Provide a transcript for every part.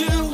you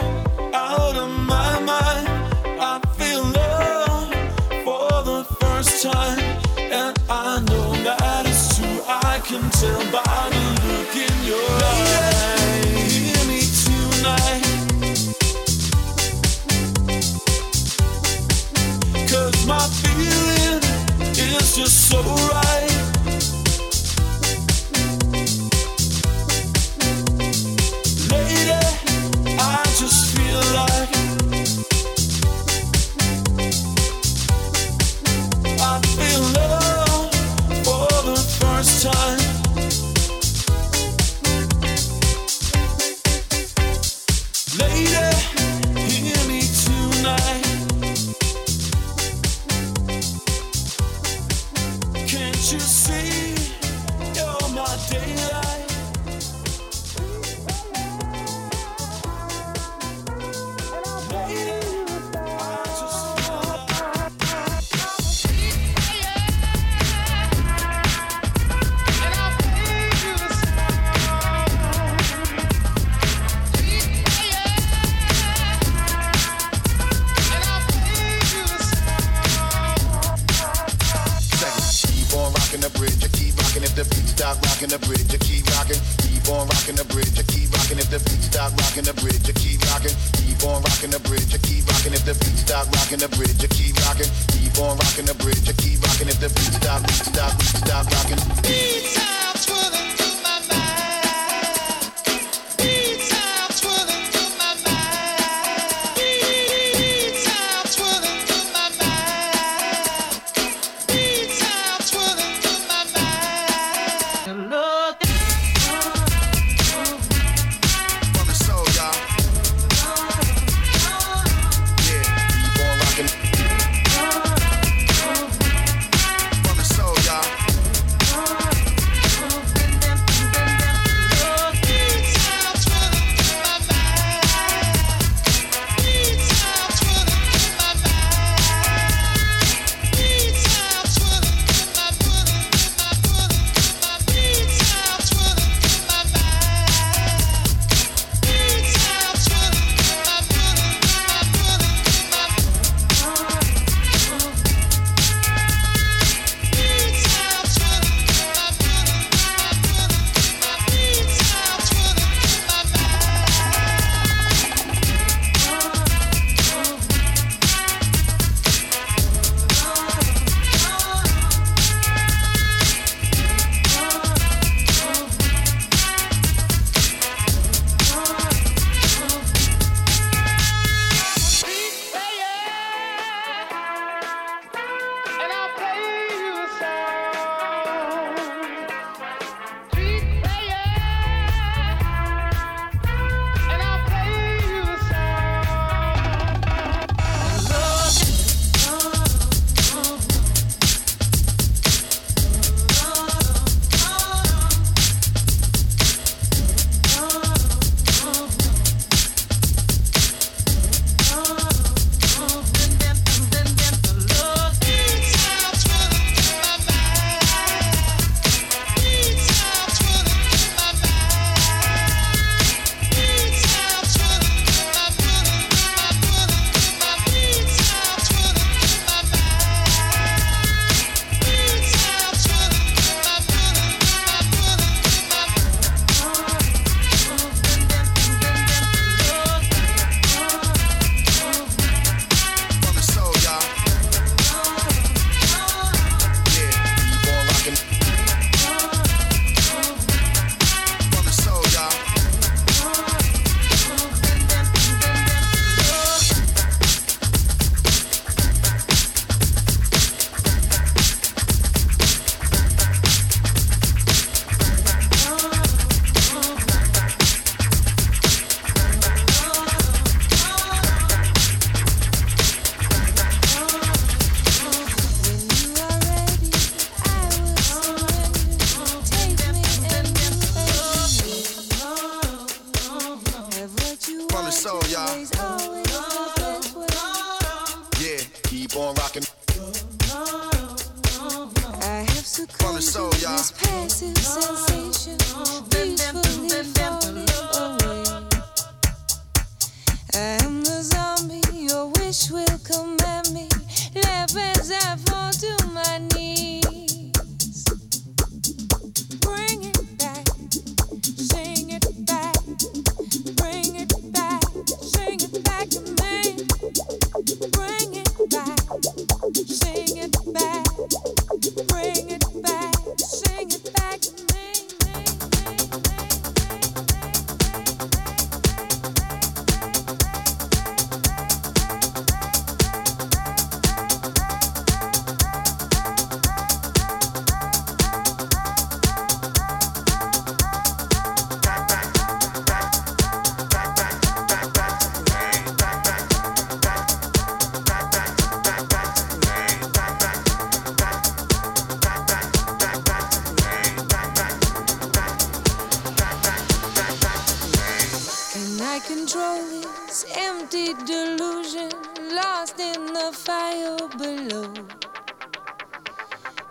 I control this empty delusion, lost in the fire below.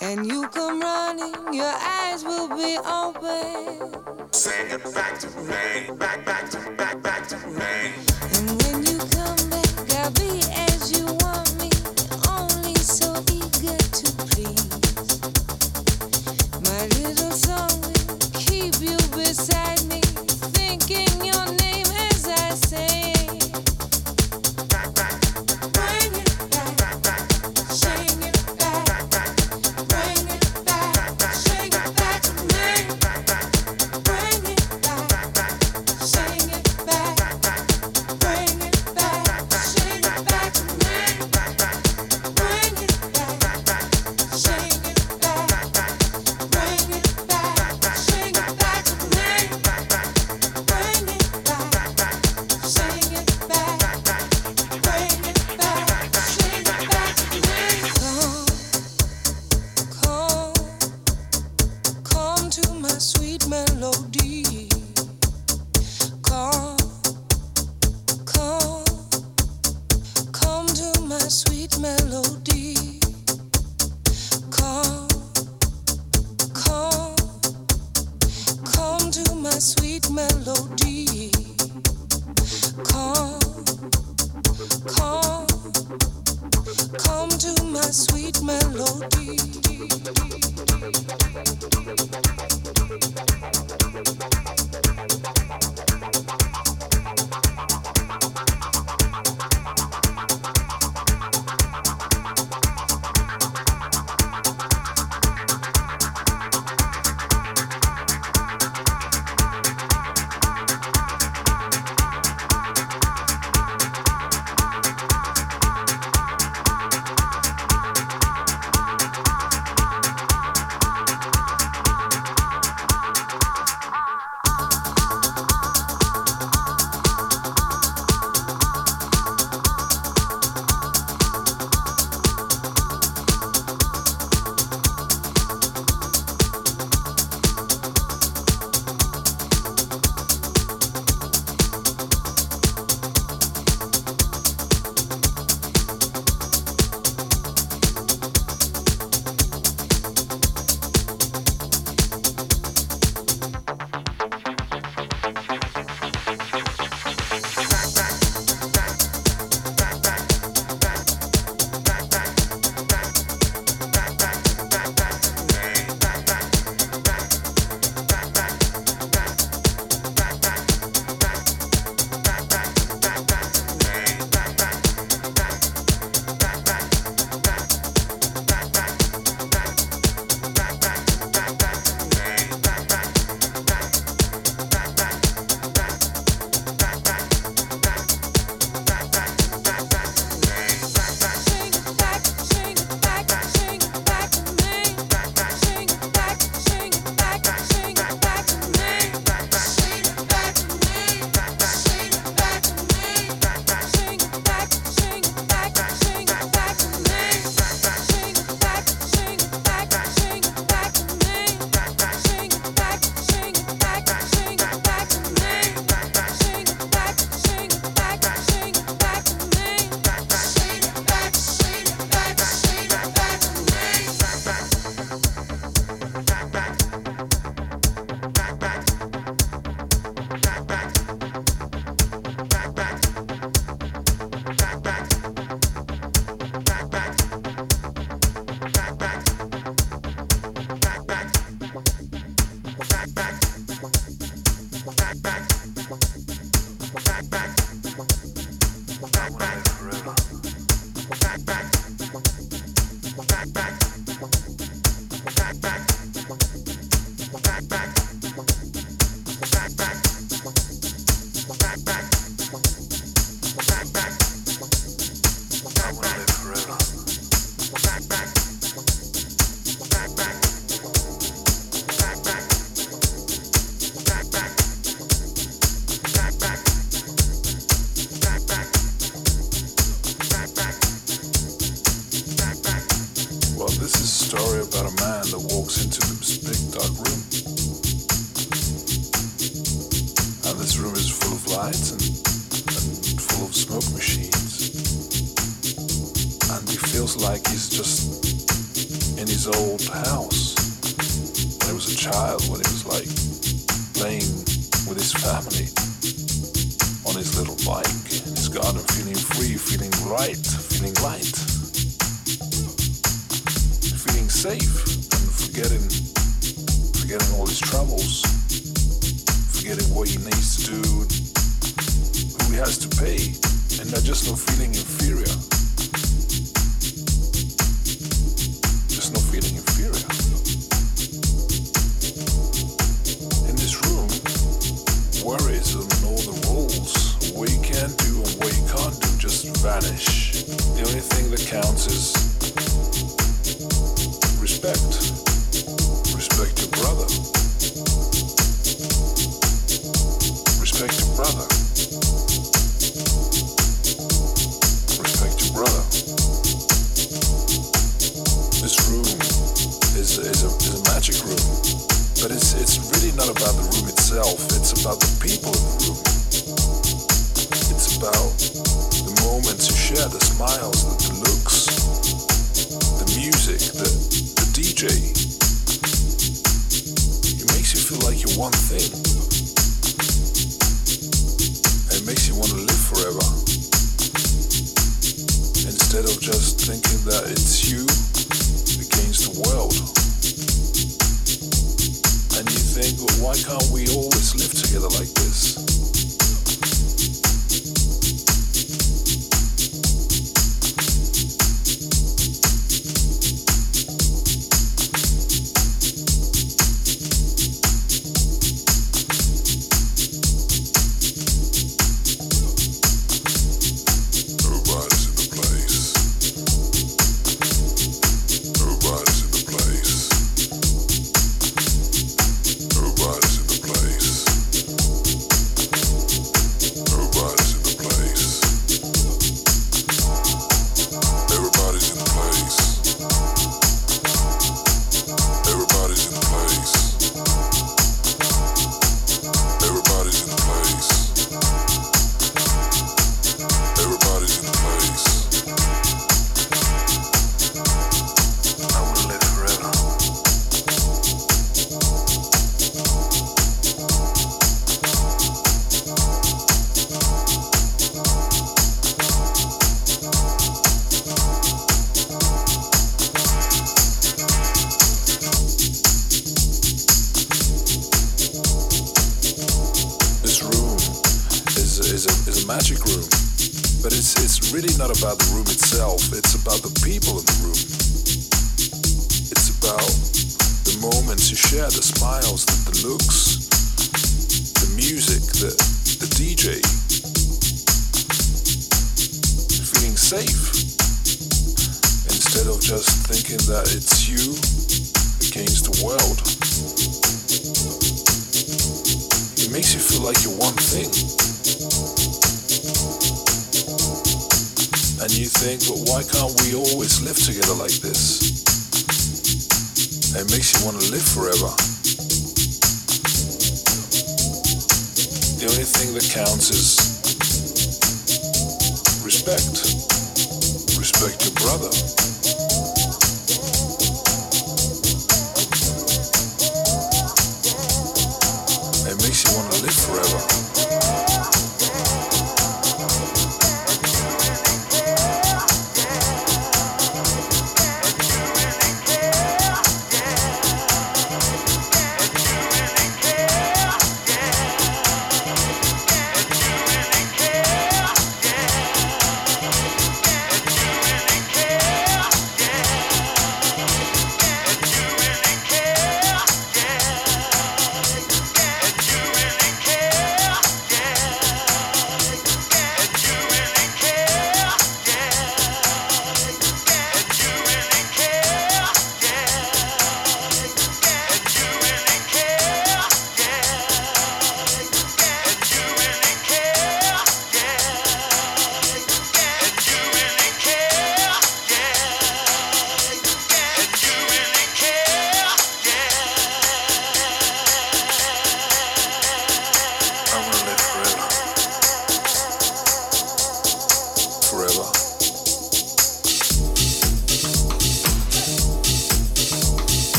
And you come running, your eyes will be open. Sing it back to me, back, back to, back, back to me.